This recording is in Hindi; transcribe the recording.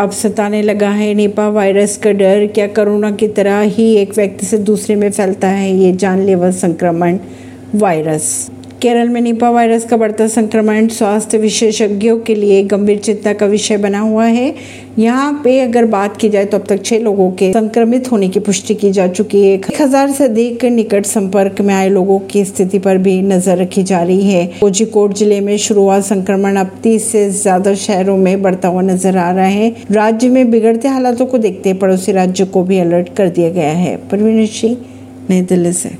अब सताने लगा है, निपा वायरस का डर, क्या कोरोना की तरह ही एक व्यक्ति से दूसरे में फैलता है ये जानलेवा संक्रमण वायरस। केरल में निपा वायरस का बढ़ता संक्रमण स्वास्थ्य विशेषज्ञों के लिए गंभीर चिंता का विषय बना हुआ है। यहाँ पे अगर बात की जाए तो अब तक छह लोगों के संक्रमित होने की पुष्टि की जा चुकी है। एक हज़ार से अधिक निकट संपर्क में आए लोगों की स्थिति पर भी नज़र रखी जा रही है। कोझिकोड ज़िले में शुरुआत संक्रमण अब तीस से ज़्यादा शहरों में बढ़ता हुआ नज़र आ रहा है। राज्य में बिगड़ते हालातों को देखते पड़ोसी राज्यों को भी अलर्ट कर दिया गया है। परवीन सिंह, नई दिल्ली से।